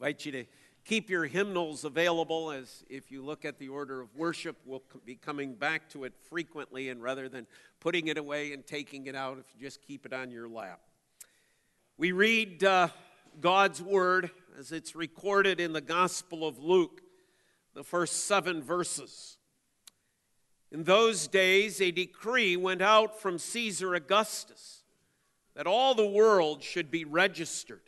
invite you to keep your hymnals available as if you look at the order of worship, we'll be coming back to it frequently, and rather than putting it away and taking it out, if you just keep it on your lap. We read uh, God's word as it's recorded in the Gospel of Luke, the first seven verses. In those days, a decree went out from Caesar Augustus that all the world should be registered.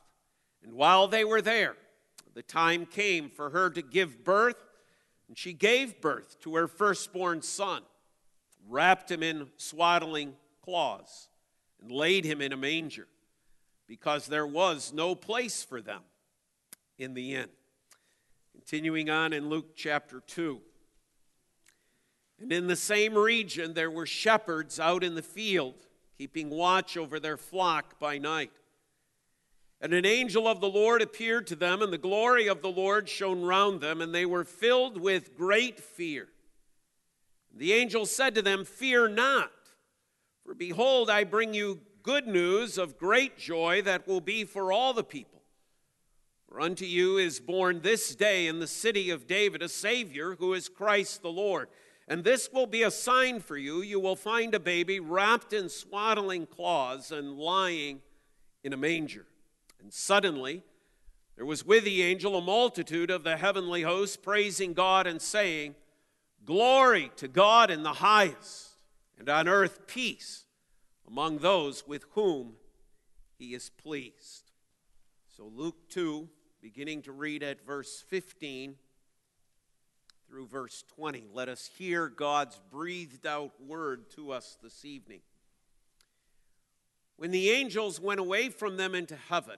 And while they were there, the time came for her to give birth, and she gave birth to her firstborn son, wrapped him in swaddling cloths, and laid him in a manger, because there was no place for them in the inn. Continuing on in Luke chapter 2. And in the same region, there were shepherds out in the field, keeping watch over their flock by night. And an angel of the Lord appeared to them, and the glory of the Lord shone round them, and they were filled with great fear. The angel said to them, Fear not, for behold, I bring you good news of great joy that will be for all the people. For unto you is born this day in the city of David a Savior who is Christ the Lord. And this will be a sign for you. You will find a baby wrapped in swaddling cloths and lying in a manger. And suddenly there was with the angel a multitude of the heavenly hosts praising God and saying, Glory to God in the highest, and on earth peace among those with whom he is pleased. So, Luke 2, beginning to read at verse 15 through verse 20, let us hear God's breathed out word to us this evening. When the angels went away from them into heaven,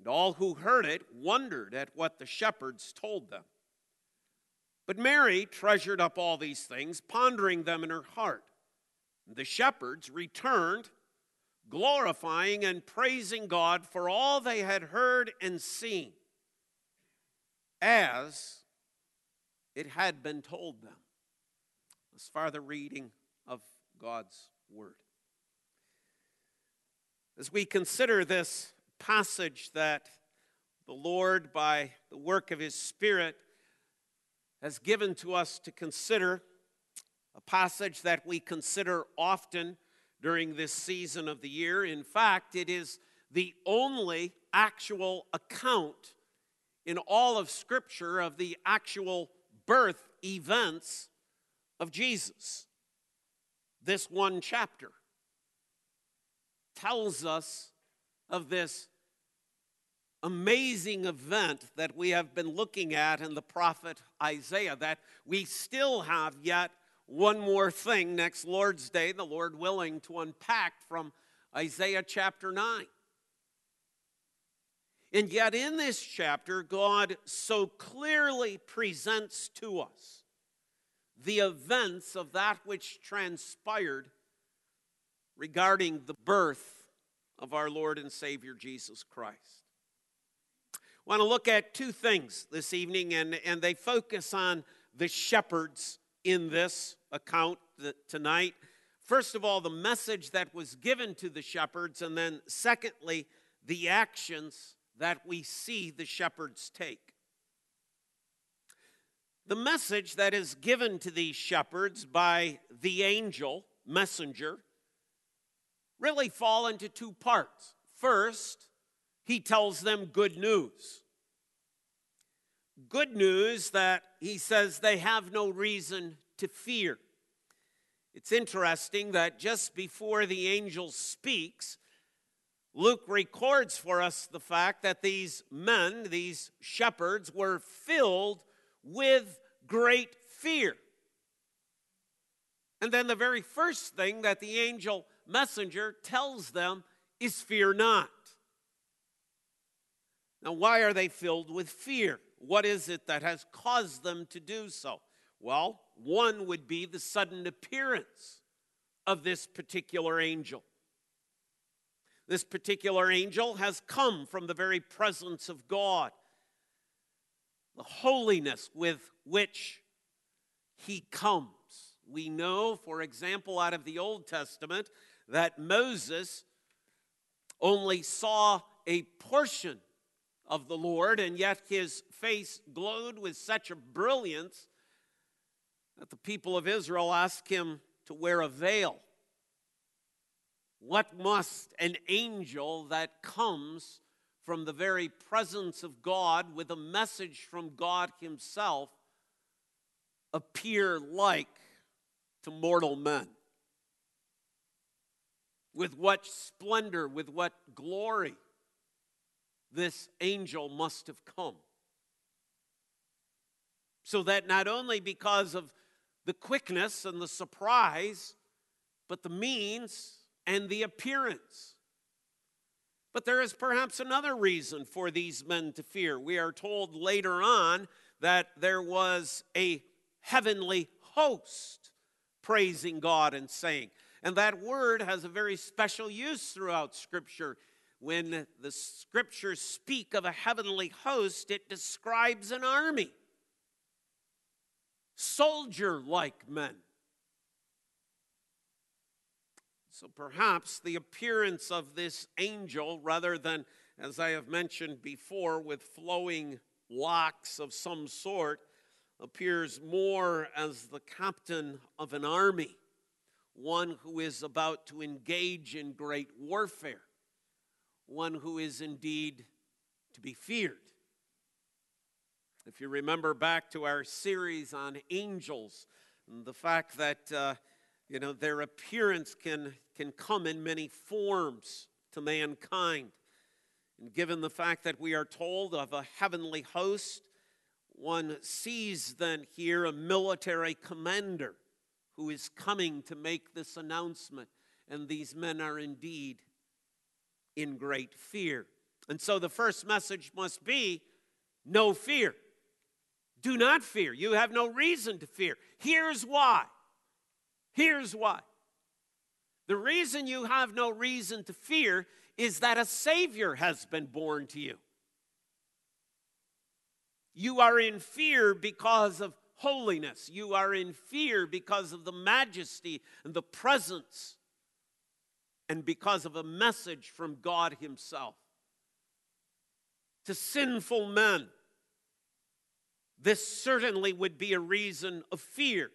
And all who heard it wondered at what the shepherds told them. But Mary treasured up all these things, pondering them in her heart. And the shepherds returned, glorifying and praising God for all they had heard and seen, as it had been told them. As far the reading of God's Word. As we consider this passage that the Lord, by the work of His Spirit, has given to us to consider, a passage that we consider often during this season of the year. In fact, it is the only actual account in all of Scripture of the actual birth events of Jesus. This one chapter tells us of this amazing event that we have been looking at in the prophet Isaiah, that we still have yet one more thing next Lord's Day, the Lord willing, to unpack from Isaiah chapter 9. And yet, in this chapter, God so clearly presents to us the events of that which transpired regarding the birth of our Lord and Savior Jesus Christ want to look at two things this evening, and, and they focus on the shepherds in this account tonight. First of all, the message that was given to the shepherds, and then secondly, the actions that we see the shepherds take. The message that is given to these shepherds by the angel, messenger, really fall into two parts. First, he tells them good news. Good news that he says they have no reason to fear. It's interesting that just before the angel speaks, Luke records for us the fact that these men, these shepherds, were filled with great fear. And then the very first thing that the angel messenger tells them is fear not. Now, why are they filled with fear? What is it that has caused them to do so? Well, one would be the sudden appearance of this particular angel. This particular angel has come from the very presence of God. The holiness with which he comes. We know, for example, out of the Old Testament, that Moses only saw a portion of the Lord, and yet his face glowed with such a brilliance that the people of Israel asked him to wear a veil. What must an angel that comes from the very presence of God with a message from God Himself appear like to mortal men? With what splendor, with what glory this angel must have come. So that not only because of the quickness and the surprise, but the means and the appearance. But there is perhaps another reason for these men to fear. We are told later on that there was a heavenly host praising God and saying. And that word has a very special use throughout Scripture. When the Scriptures speak of a heavenly host, it describes an army, soldier like men. So perhaps the appearance of this angel, rather than, as I have mentioned before, with flowing locks of some sort, appears more as the captain of an army, one who is about to engage in great warfare, one who is indeed to be feared. If you remember back to our series on angels, the fact that uh, you know, their appearance can, can come in many forms to mankind. And given the fact that we are told of a heavenly host, one sees then here a military commander who is coming to make this announcement. And these men are indeed in great fear. And so the first message must be no fear. Do not fear. You have no reason to fear. Here's why Here's why. The reason you have no reason to fear is that a Savior has been born to you. You are in fear because of holiness. You are in fear because of the majesty and the presence and because of a message from God Himself. To sinful men, this certainly would be a reason of fear.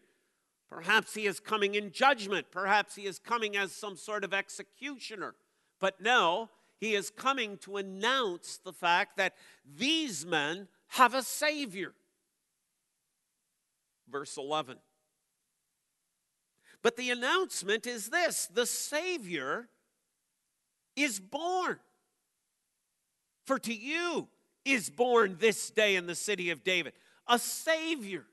Perhaps he is coming in judgment. Perhaps he is coming as some sort of executioner. But no, he is coming to announce the fact that these men have a Savior. Verse 11. But the announcement is this the Savior is born. For to you is born this day in the city of David a Savior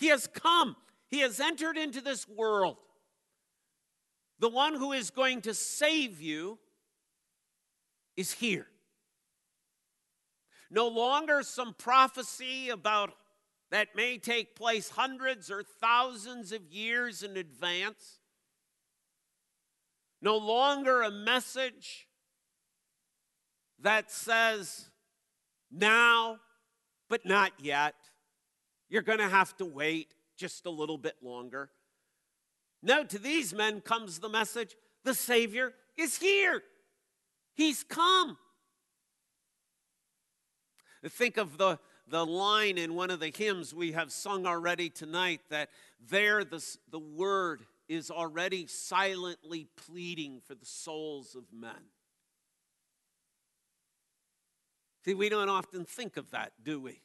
he has come, He has entered into this world. The one who is going to save you is here. No longer some prophecy about that may take place hundreds or thousands of years in advance. No longer a message that says now, but not yet. You're going to have to wait just a little bit longer. No, to these men comes the message the Savior is here, He's come. Think of the, the line in one of the hymns we have sung already tonight that there the, the word is already silently pleading for the souls of men. See, we don't often think of that, do we?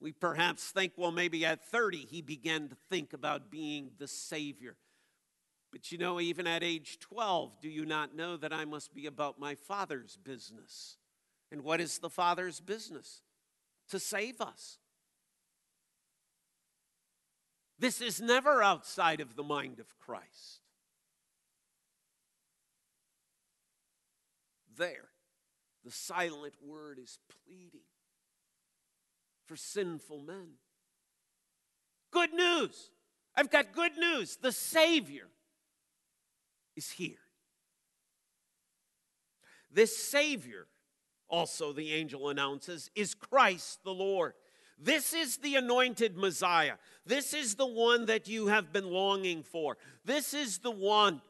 We perhaps think, well, maybe at 30 he began to think about being the Savior. But you know, even at age 12, do you not know that I must be about my Father's business? And what is the Father's business? To save us. This is never outside of the mind of Christ. There, the silent word is pleading for sinful men. Good news. I've got good news. The Savior is here. This Savior, also the angel announces, is Christ the Lord. This is the anointed Messiah. This is the one that you have been longing for. This is the one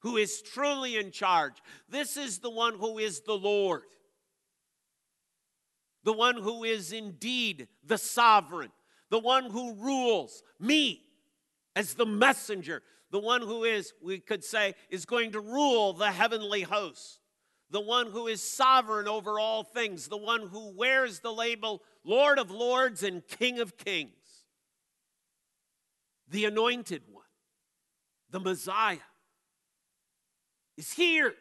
who is truly in charge. This is the one who is the Lord, the one who is indeed the sovereign, the one who rules me as the messenger, the one who is, we could say, is going to rule the heavenly hosts, the one who is sovereign over all things, the one who wears the label Lord of Lords and King of Kings, the anointed one, the Messiah is here.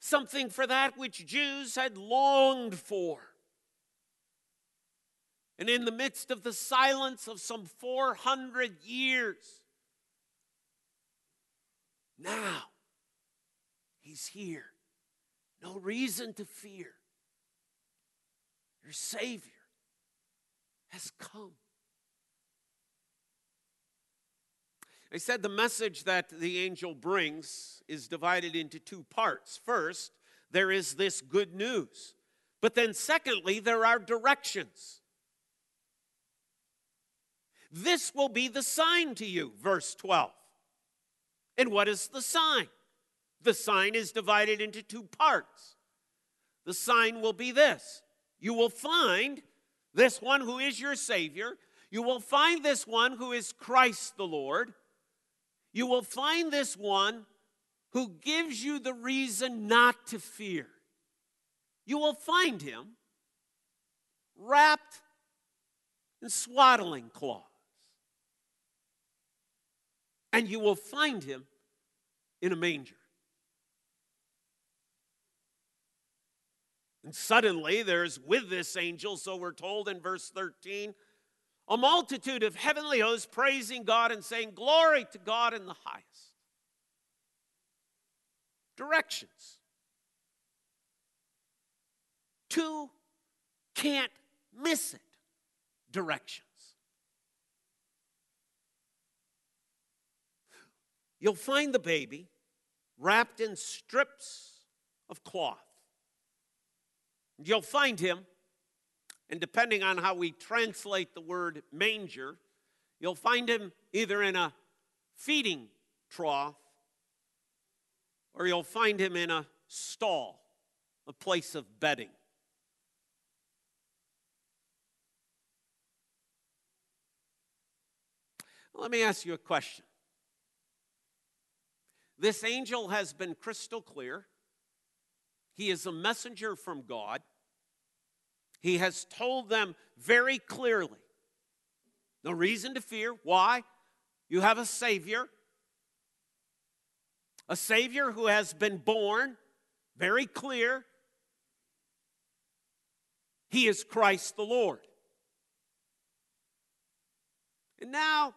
Something for that which Jews had longed for. And in the midst of the silence of some 400 years, now he's here. No reason to fear. Your Savior has come. I said the message that the angel brings is divided into two parts. First, there is this good news. But then, secondly, there are directions. This will be the sign to you, verse 12. And what is the sign? The sign is divided into two parts. The sign will be this you will find this one who is your Savior, you will find this one who is Christ the Lord you will find this one who gives you the reason not to fear. You will find him wrapped in swaddling cloths. And you will find him in a manger. And suddenly there's with this angel, so we're told in verse 13, a multitude of heavenly hosts praising God and saying, Glory to God in the highest. Directions. Two can't miss it. Directions. You'll find the baby wrapped in strips of cloth. You'll find him and depending on how we translate the word manger, you'll find him either in a feeding trough or you'll find him in a stall, a place of bedding. Let me ask you a question. This angel has been crystal clear. He is a messenger from God. He has told them very clearly no reason to fear. Why? You have a Savior, a Savior who has been born, very clear. He is Christ the Lord. And now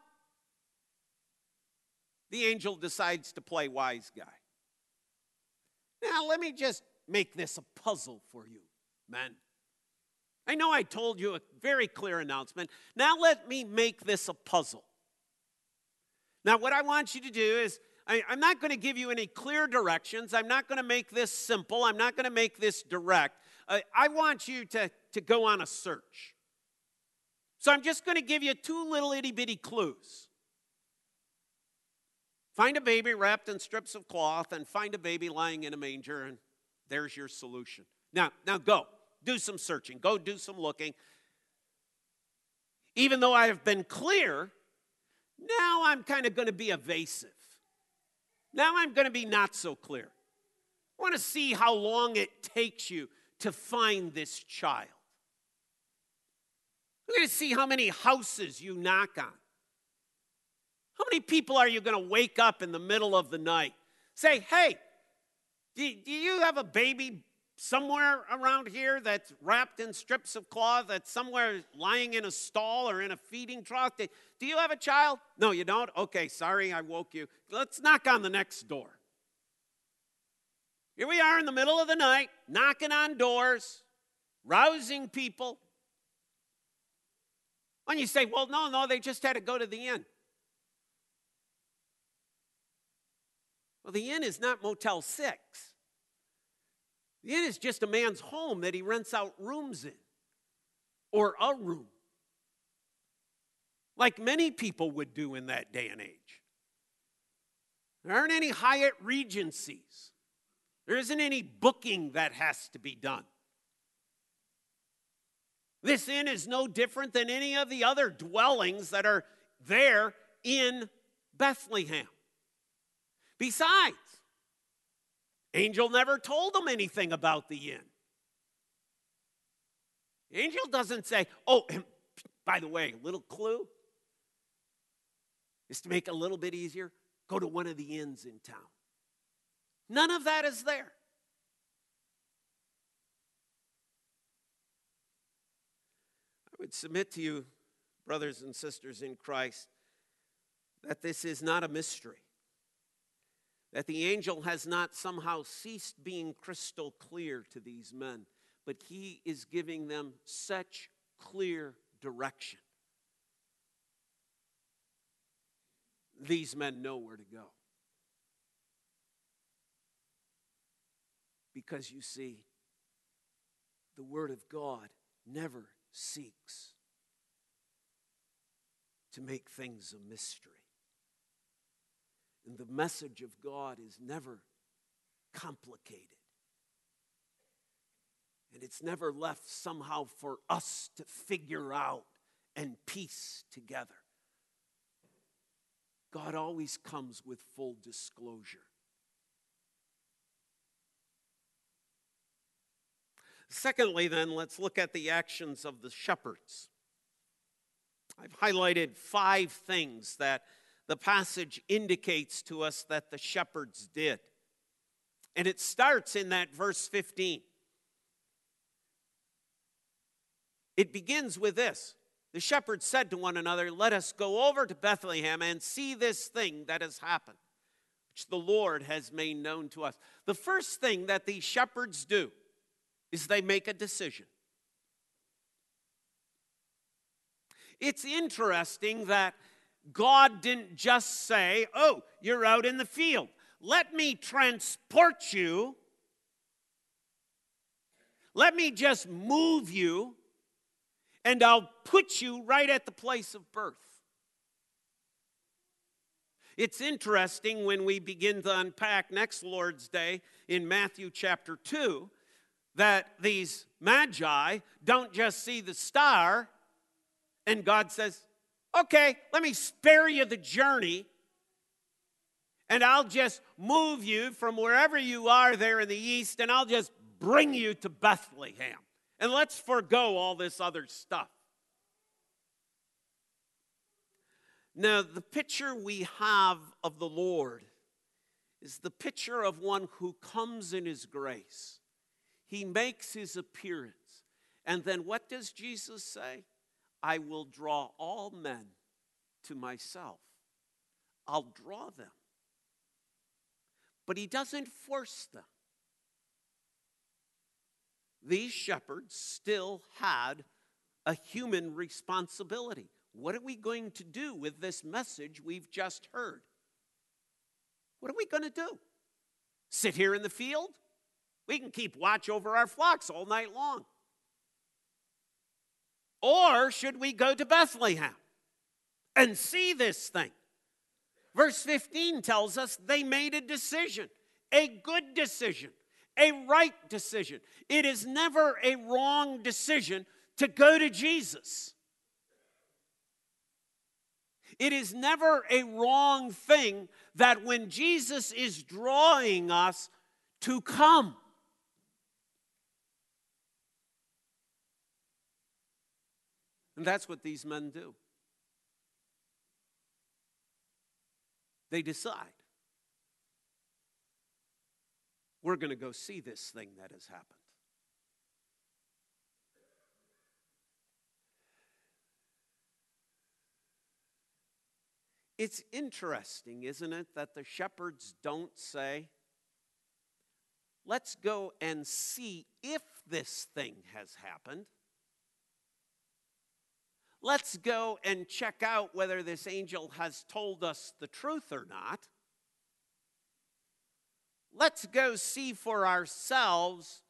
the angel decides to play wise guy. Now, let me just make this a puzzle for you, men. I know I told you a very clear announcement. Now let me make this a puzzle. Now, what I want you to do is, I, am not going to give you any clear directions. I'm not going to make this simple. I'm not going to make this direct. Uh, I want you to, to go on a search. So I'm just going to give you two little itty bitty clues. Find a baby wrapped in strips of cloth and find a baby lying in a manger, and there's your solution. Now, now go do some searching, go do some looking. Even though I have been clear, now I'm kind of going to be evasive. Now I'm going to be not so clear. I want to see how long it takes you to find this child. I'm going to see how many houses you knock on. How many people are you going to wake up in the middle of the night? Say, hey, do, do you have a baby somewhere around here that's wrapped in strips of cloth, that's somewhere lying in a stall or in a feeding trough? Do, you have a child? No, you don't? Okay, sorry, I woke you. Let's knock on the next door. Here we are in the middle of the night, knocking on doors, rousing people. And you say, well, no, no, they just had to go to the inn. Well, the inn is not Motel 6. Inn is just a man's home that he rents out rooms in or a room, like many people would do in that day and age. There aren't any Hyatt Regencies, there isn't any booking that has to be done. This inn is no different than any of the other dwellings that are there in Bethlehem. Besides, Angel never told them anything about the inn. Angel doesn't say, oh, by the way, a little clue is to make it a little bit easier, go to one of the inns in town. None of that is there. I would submit to you, brothers and sisters in Christ, that this is not a mystery that the angel has not somehow ceased being crystal clear to these men, but he is giving them such clear direction. These men know where to go. Because you see, the Word of God never seeks to make things a mystery. And the message of God is never complicated. And it's never left somehow for us to figure out and piece together. God always comes with full disclosure. Secondly, then, let's look at the actions of the shepherds. I've highlighted five things that the passage indicates to us that the shepherds did. And it starts in that verse 15. It begins with this The shepherds said to one another, Let us go over to Bethlehem and see this thing that has happened, which the Lord has made known to us. The first thing that these shepherds do is they make a decision. It's interesting that God didn't just say, Oh, you're out in the field. Let me transport you. Let me just move you, and I'll put you right at the place of birth. It's interesting when we begin to unpack next Lord's Day in Matthew chapter 2 that these magi don't just see the star, and God says, okay, let me spare you the journey and I'll just move you from wherever you are there in the east and I'll just bring you to Bethlehem. And let's forego all this other stuff. Now, the picture we have of the Lord is the picture of one who comes in his grace. He makes his appearance. And then what does Jesus say? I will draw all men to myself. I'll draw them. But he doesn't force them. These shepherds still had a human responsibility. What are we going to do with this message we've just heard? What are we going to do? Sit here in the field? We can keep watch over our flocks all night long. Or should we go to Bethlehem and see this thing? Verse 15 tells us they made a decision, a good decision, a right decision. It is never a wrong decision to go to Jesus. It is never a wrong thing that when Jesus is drawing us to come. And that's what these men do. They decide we're going to go see this thing that has happened. It's interesting, isn't it, that the shepherds don't say, let's go and see if this thing has happened. Let's go and check out whether this angel has told us the truth or not. Let's go see for ourselves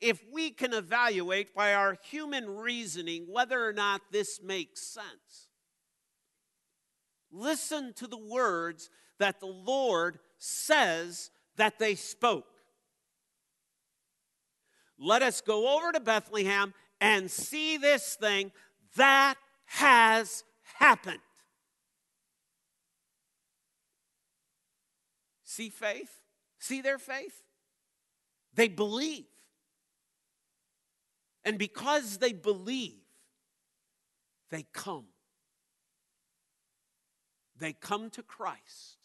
if we can evaluate by our human reasoning whether or not this makes sense. Listen to the words that the Lord says that they spoke. Let us go over to Bethlehem and see this thing that has happened. See faith? See their faith? They believe. And because they believe, they come they come to Christ.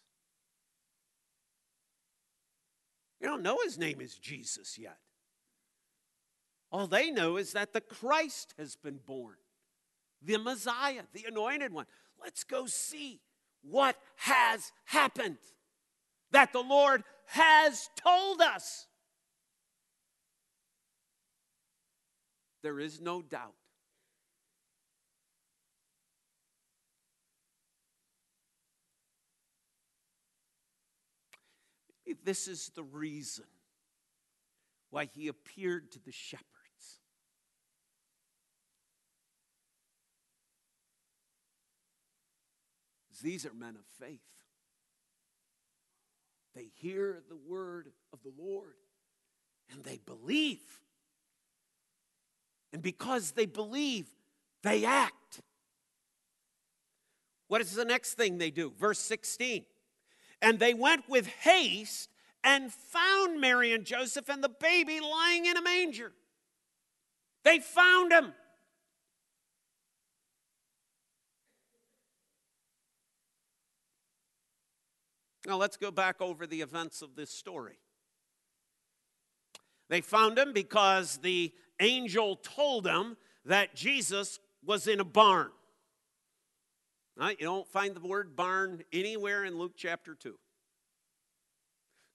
You don't know his name is Jesus yet. All they know is that the Christ has been born, the Messiah, the anointed one. Let's go see what has happened that the Lord has told us. There is no doubt This is the reason why he appeared to the shepherds. These are men of faith. They hear the word of the Lord and they believe. And because they believe, they act. What is the next thing they do? Verse 16. And they went with haste and found Mary and Joseph and the baby lying in a manger. They found him. Now let's go back over the events of this story. They found him because the angel told them that Jesus was in a barn. Right? You don't find the word barn anywhere in Luke chapter 2.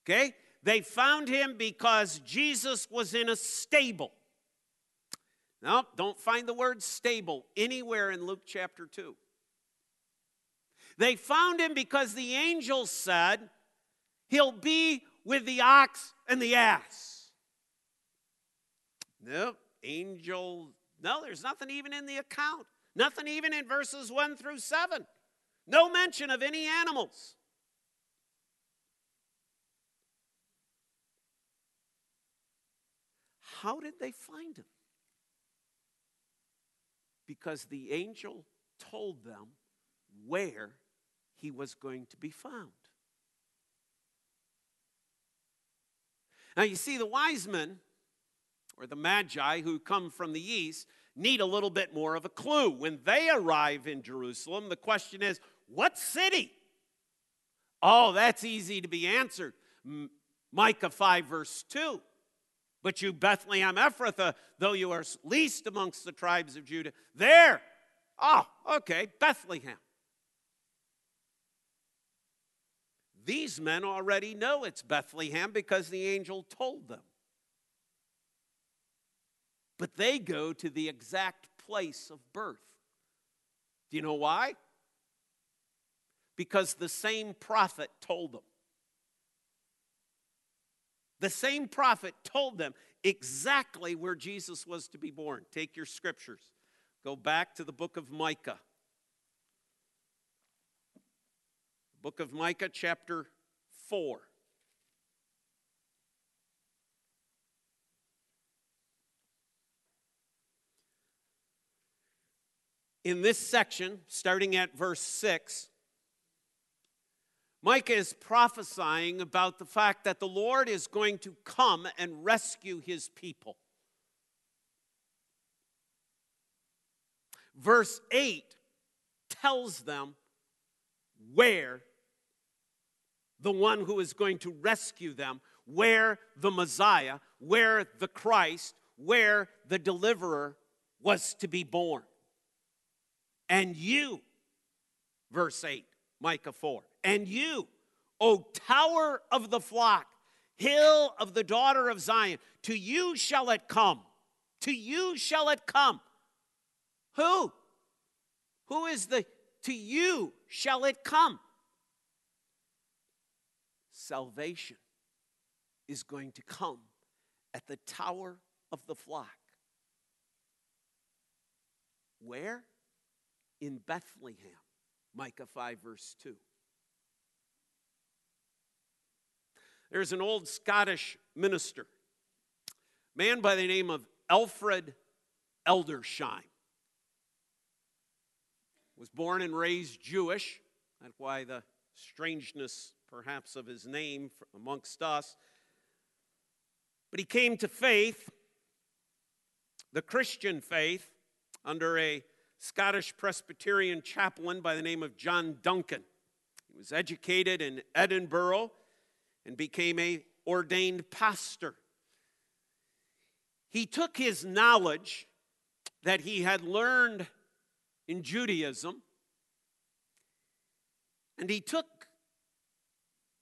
Okay? They found him because Jesus was in a stable. No, don't find the word stable anywhere in Luke chapter 2. They found him because the angel said, He'll be with the ox and the ass. No, angel, no, there's nothing even in the account. Nothing even in verses 1 through 7. No mention of any animals. How did they find him? Because the angel told them where he was going to be found. Now, you see, the wise men, or the magi who come from the east, need a little bit more of a clue. When they arrive in Jerusalem, the question is, what city? Oh, that's easy to be answered. Micah 5, verse 2. But you, Bethlehem Ephrathah, though you are least amongst the tribes of Judah, there. Oh, okay, Bethlehem. These men already know it's Bethlehem because the angel told them but they go to the exact place of birth. Do you know why? Because the same prophet told them. The same prophet told them exactly where Jesus was to be born. Take your scriptures, go back to the book of Micah. Book of Micah, chapter 4. in this section, starting at verse 6, Micah is prophesying about the fact that the Lord is going to come and rescue his people. Verse 8 tells them where the one who is going to rescue them, where the Messiah, where the Christ, where the deliverer was to be born. And you, verse 8, Micah 4, and you, O tower of the flock, hill of the daughter of Zion, to you shall it come. To you shall it come. Who? Who is the, to you shall it come? Salvation is going to come at the tower of the flock. Where? In Bethlehem. Micah 5, verse 2. There's an old Scottish minister, man by the name of Alfred Edersheim. Was born and raised Jewish. That's why the strangeness, perhaps, of his name amongst us. But he came to faith, the Christian faith, under a Scottish Presbyterian chaplain by the name of John Duncan. He was educated in Edinburgh and became a ordained pastor. He took his knowledge that he had learned in Judaism and he took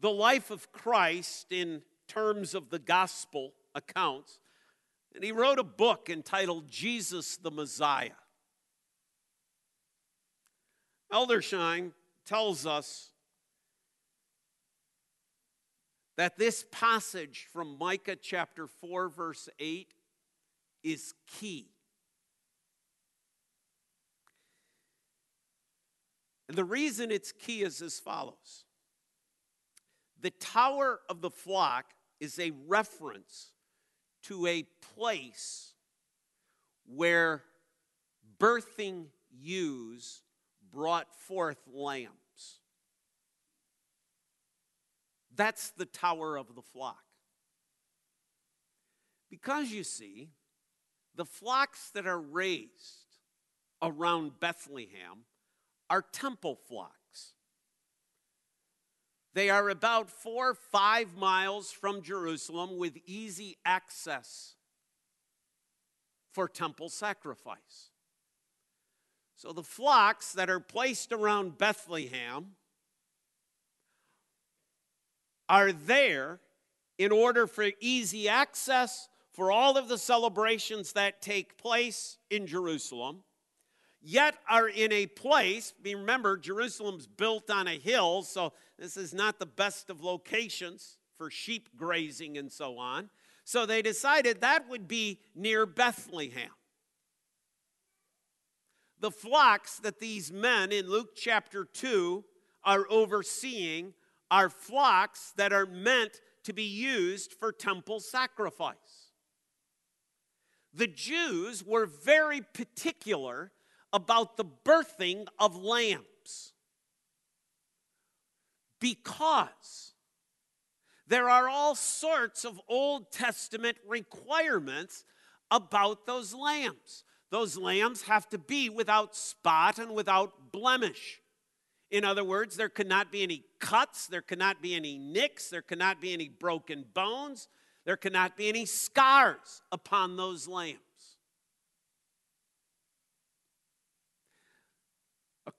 the life of Christ in terms of the gospel accounts and he wrote a book entitled Jesus the Messiah. Edersheim tells us that this passage from Micah chapter 4, verse 8 is key. And the reason it's key is as follows The tower of the flock is a reference to a place where birthing ewes brought forth lambs. That's the tower of the flock. Because you see, the flocks that are raised around Bethlehem are temple flocks. They are about four, five miles from Jerusalem with easy access for temple sacrifice. So the flocks that are placed around Bethlehem are there in order for easy access for all of the celebrations that take place in Jerusalem, yet are in a place, remember, Jerusalem's built on a hill, so this is not the best of locations for sheep grazing and so on. So they decided that would be near Bethlehem. The flocks that these men in Luke chapter 2 are overseeing are flocks that are meant to be used for temple sacrifice. The Jews were very particular about the birthing of lambs because there are all sorts of Old Testament requirements about those lambs. Those lambs have to be without spot and without blemish. In other words, there cannot be any cuts, there cannot be any nicks, there cannot be any broken bones, there cannot be any scars upon those lambs.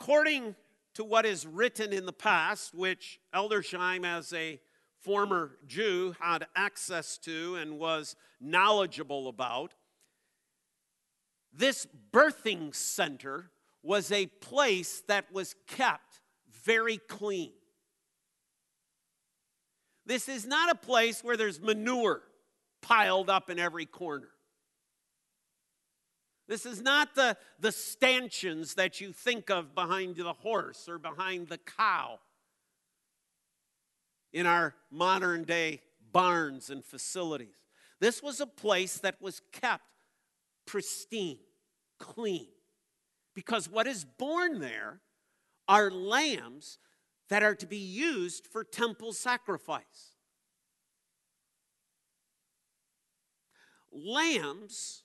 According to what is written in the past, which Edersheim, as a former Jew, had access to and was knowledgeable about, this birthing center was a place that was kept very clean. This is not a place where there's manure piled up in every corner. This is not the, the stanchions that you think of behind the horse or behind the cow in our modern day barns and facilities. This was a place that was kept pristine, clean, because what is born there are lambs that are to be used for temple sacrifice. Lambs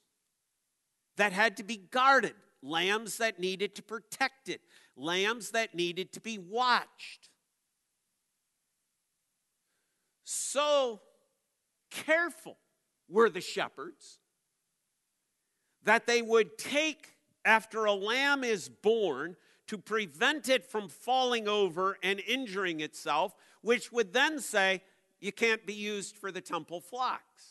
that had to be guarded, lambs that needed to protect it, lambs that needed to be watched. So careful were the shepherds that they would take after a lamb is born to prevent it from falling over and injuring itself, which would then say, you can't be used for the temple flocks.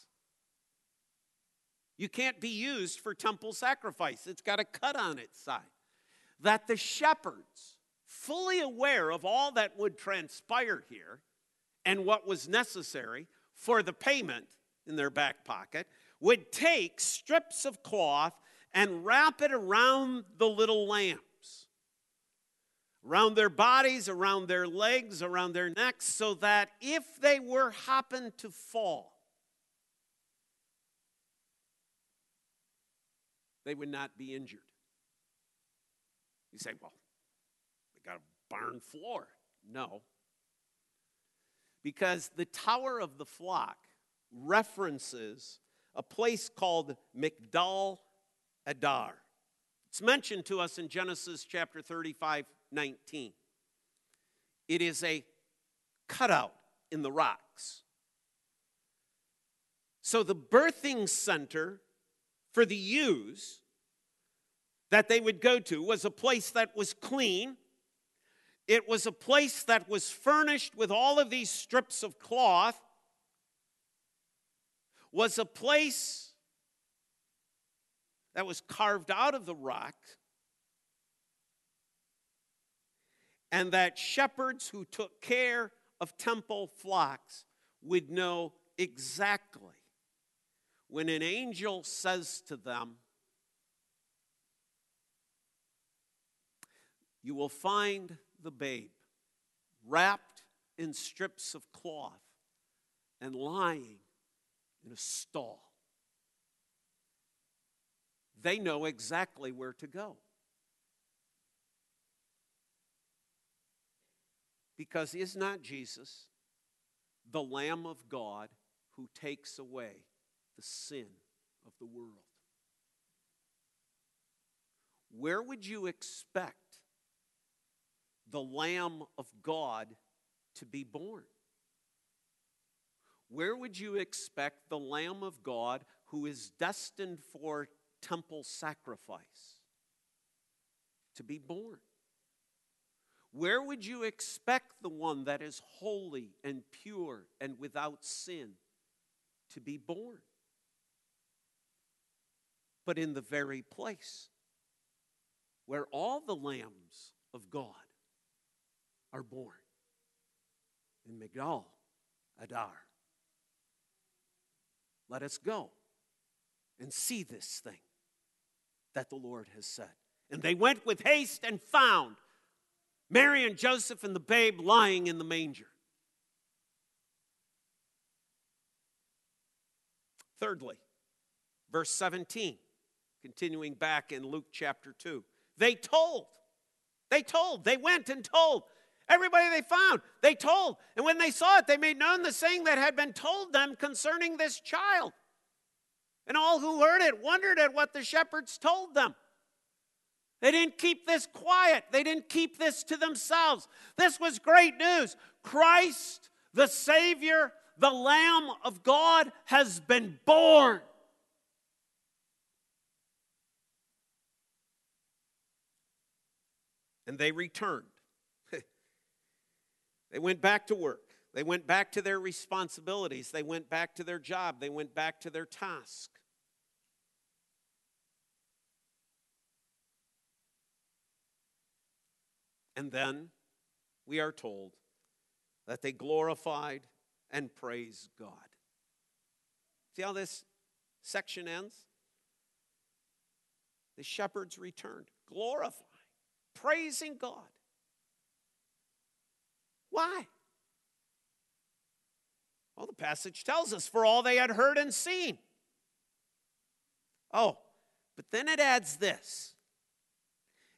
You can't be used for temple sacrifice. It's got a cut on its side. That the shepherds, fully aware of all that would transpire here and what was necessary for the payment in their back pocket, would take strips of cloth and wrap it around the little lambs, around their bodies, around their legs, around their necks, so that if they were happen to fall, they would not be injured. You say, well, they got a barn floor. No. Because the tower of the flock references a place called Migdal Eder. It's mentioned to us in Genesis chapter 35, 19. It is a cutout in the rocks. So the birthing center for the ewes that they would go to was a place that was clean. It was a place that was furnished with all of these strips of cloth was a place that was carved out of the rock, and that shepherds who took care of temple flocks would know exactly when an angel says to them, You will find the babe wrapped in strips of cloth and lying in a stall. They know exactly where to go. Because is not Jesus the Lamb of God who takes away the sin of the world? Where would you expect the Lamb of God to be born? where would you expect the Lamb of God who is destined for temple sacrifice to be born? Where would you expect the one that is holy and pure and without sin to be born? But in the very place where all the lambs of God are born in Migdal Eder. Let us go and see this thing that the Lord has said. And they went with haste and found Mary and Joseph and the babe lying in the manger. Thirdly, verse 17, continuing back in Luke chapter 2. They told, they told, they went and told Everybody they found, they told. And when they saw it, they made known the saying that had been told them concerning this child. And all who heard it wondered at what the shepherds told them. They didn't keep this quiet, they didn't keep this to themselves. This was great news. Christ, the Savior, the Lamb of God, has been born. And they returned they went back to work. They went back to their responsibilities. They went back to their job. They went back to their task. And then we are told that they glorified and praised God. See how this section ends? The shepherds returned, glorifying, praising God. Why? Well, the passage tells us for all they had heard and seen. Oh, but then it adds this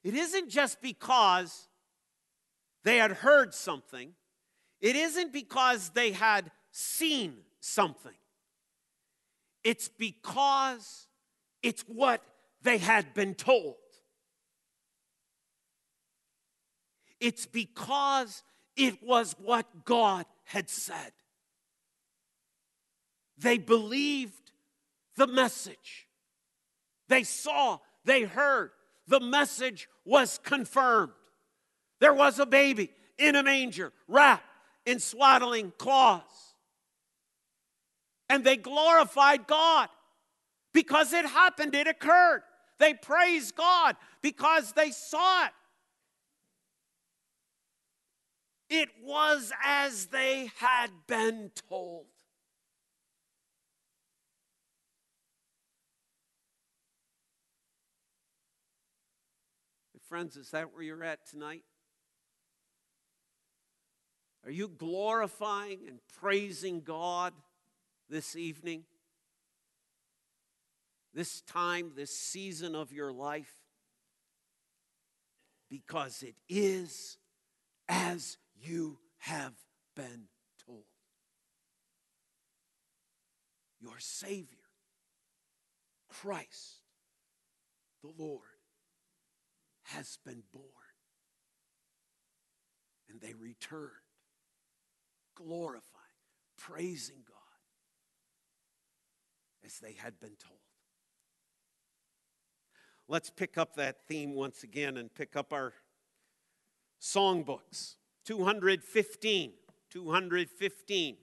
it isn't just because they had heard something, it isn't because they had seen something. It's because it's what they had been told. It's because it was what God had said. They believed the message. They saw, they heard. The message was confirmed. There was a baby in a manger, wrapped in swaddling cloths. And they glorified God because it happened, it occurred. They praised God because they saw it. It was as they had been told. My Friends, is that where you're at tonight? Are you glorifying and praising God this evening? This time, this season of your life? Because it is as you have been told. Your Savior, Christ, the Lord, has been born. And they returned, glorifying, praising God as they had been told. Let's pick up that theme once again and pick up our songbooks. 215. 215.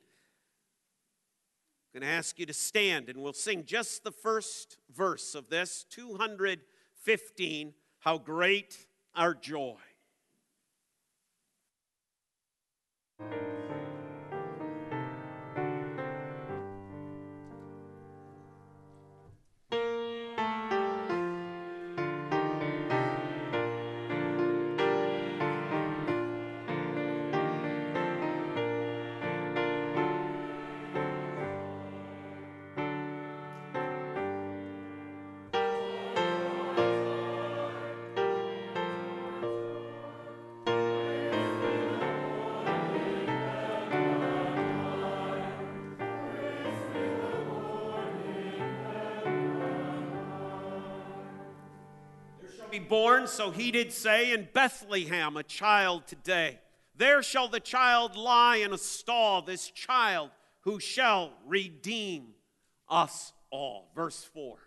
I'm going to ask you to stand and we'll sing just the first verse of this 215 How Great Our Joy. Born, so he did say, in Bethlehem a child today. There shall the child lie in a stall, this child who shall redeem us all. Verse 4.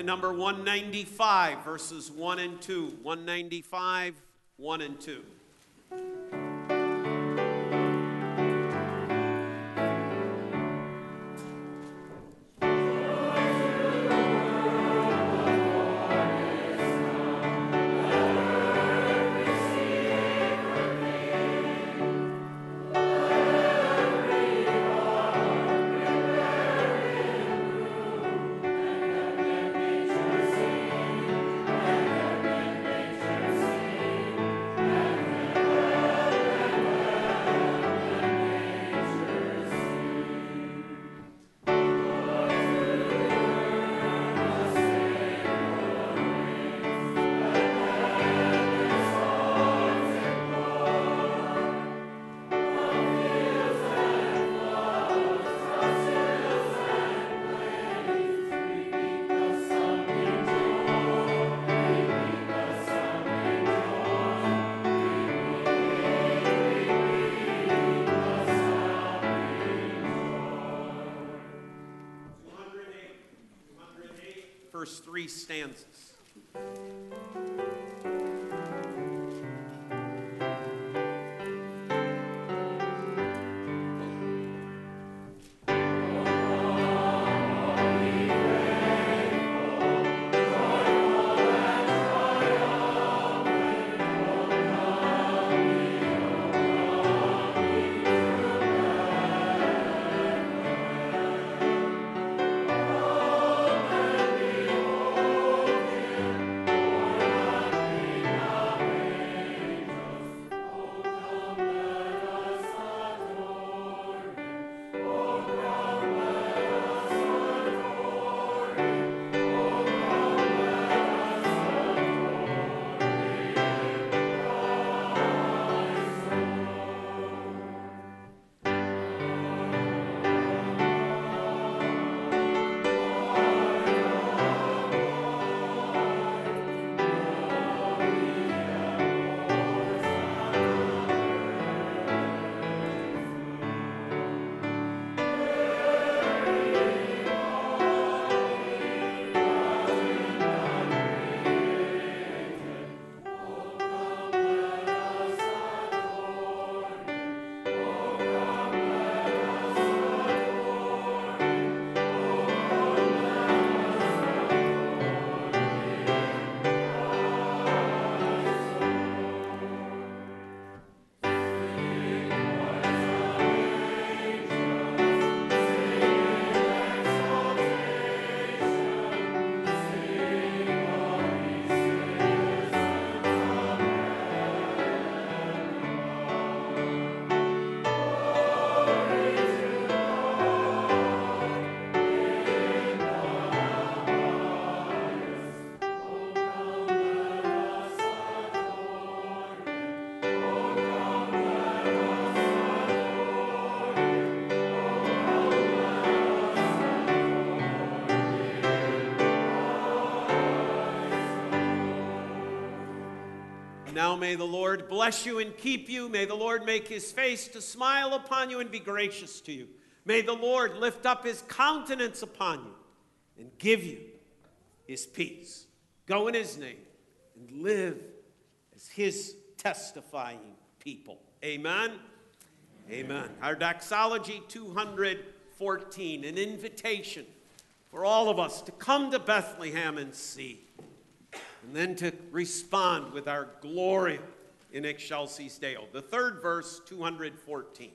To number 195, verses 1 and 2. 195, 1 and 2. First three stanzas. Now may the Lord bless you and keep you. May the Lord make his face to smile upon you and be gracious to you. May the Lord lift up his countenance upon you and give you his peace. Go in his name and live as his testifying people. Amen. Amen. Our doxology 214, an invitation for all of us to come to Bethlehem and see, and then to respond with our Gloria in Excelsis Deo. The third verse, 214.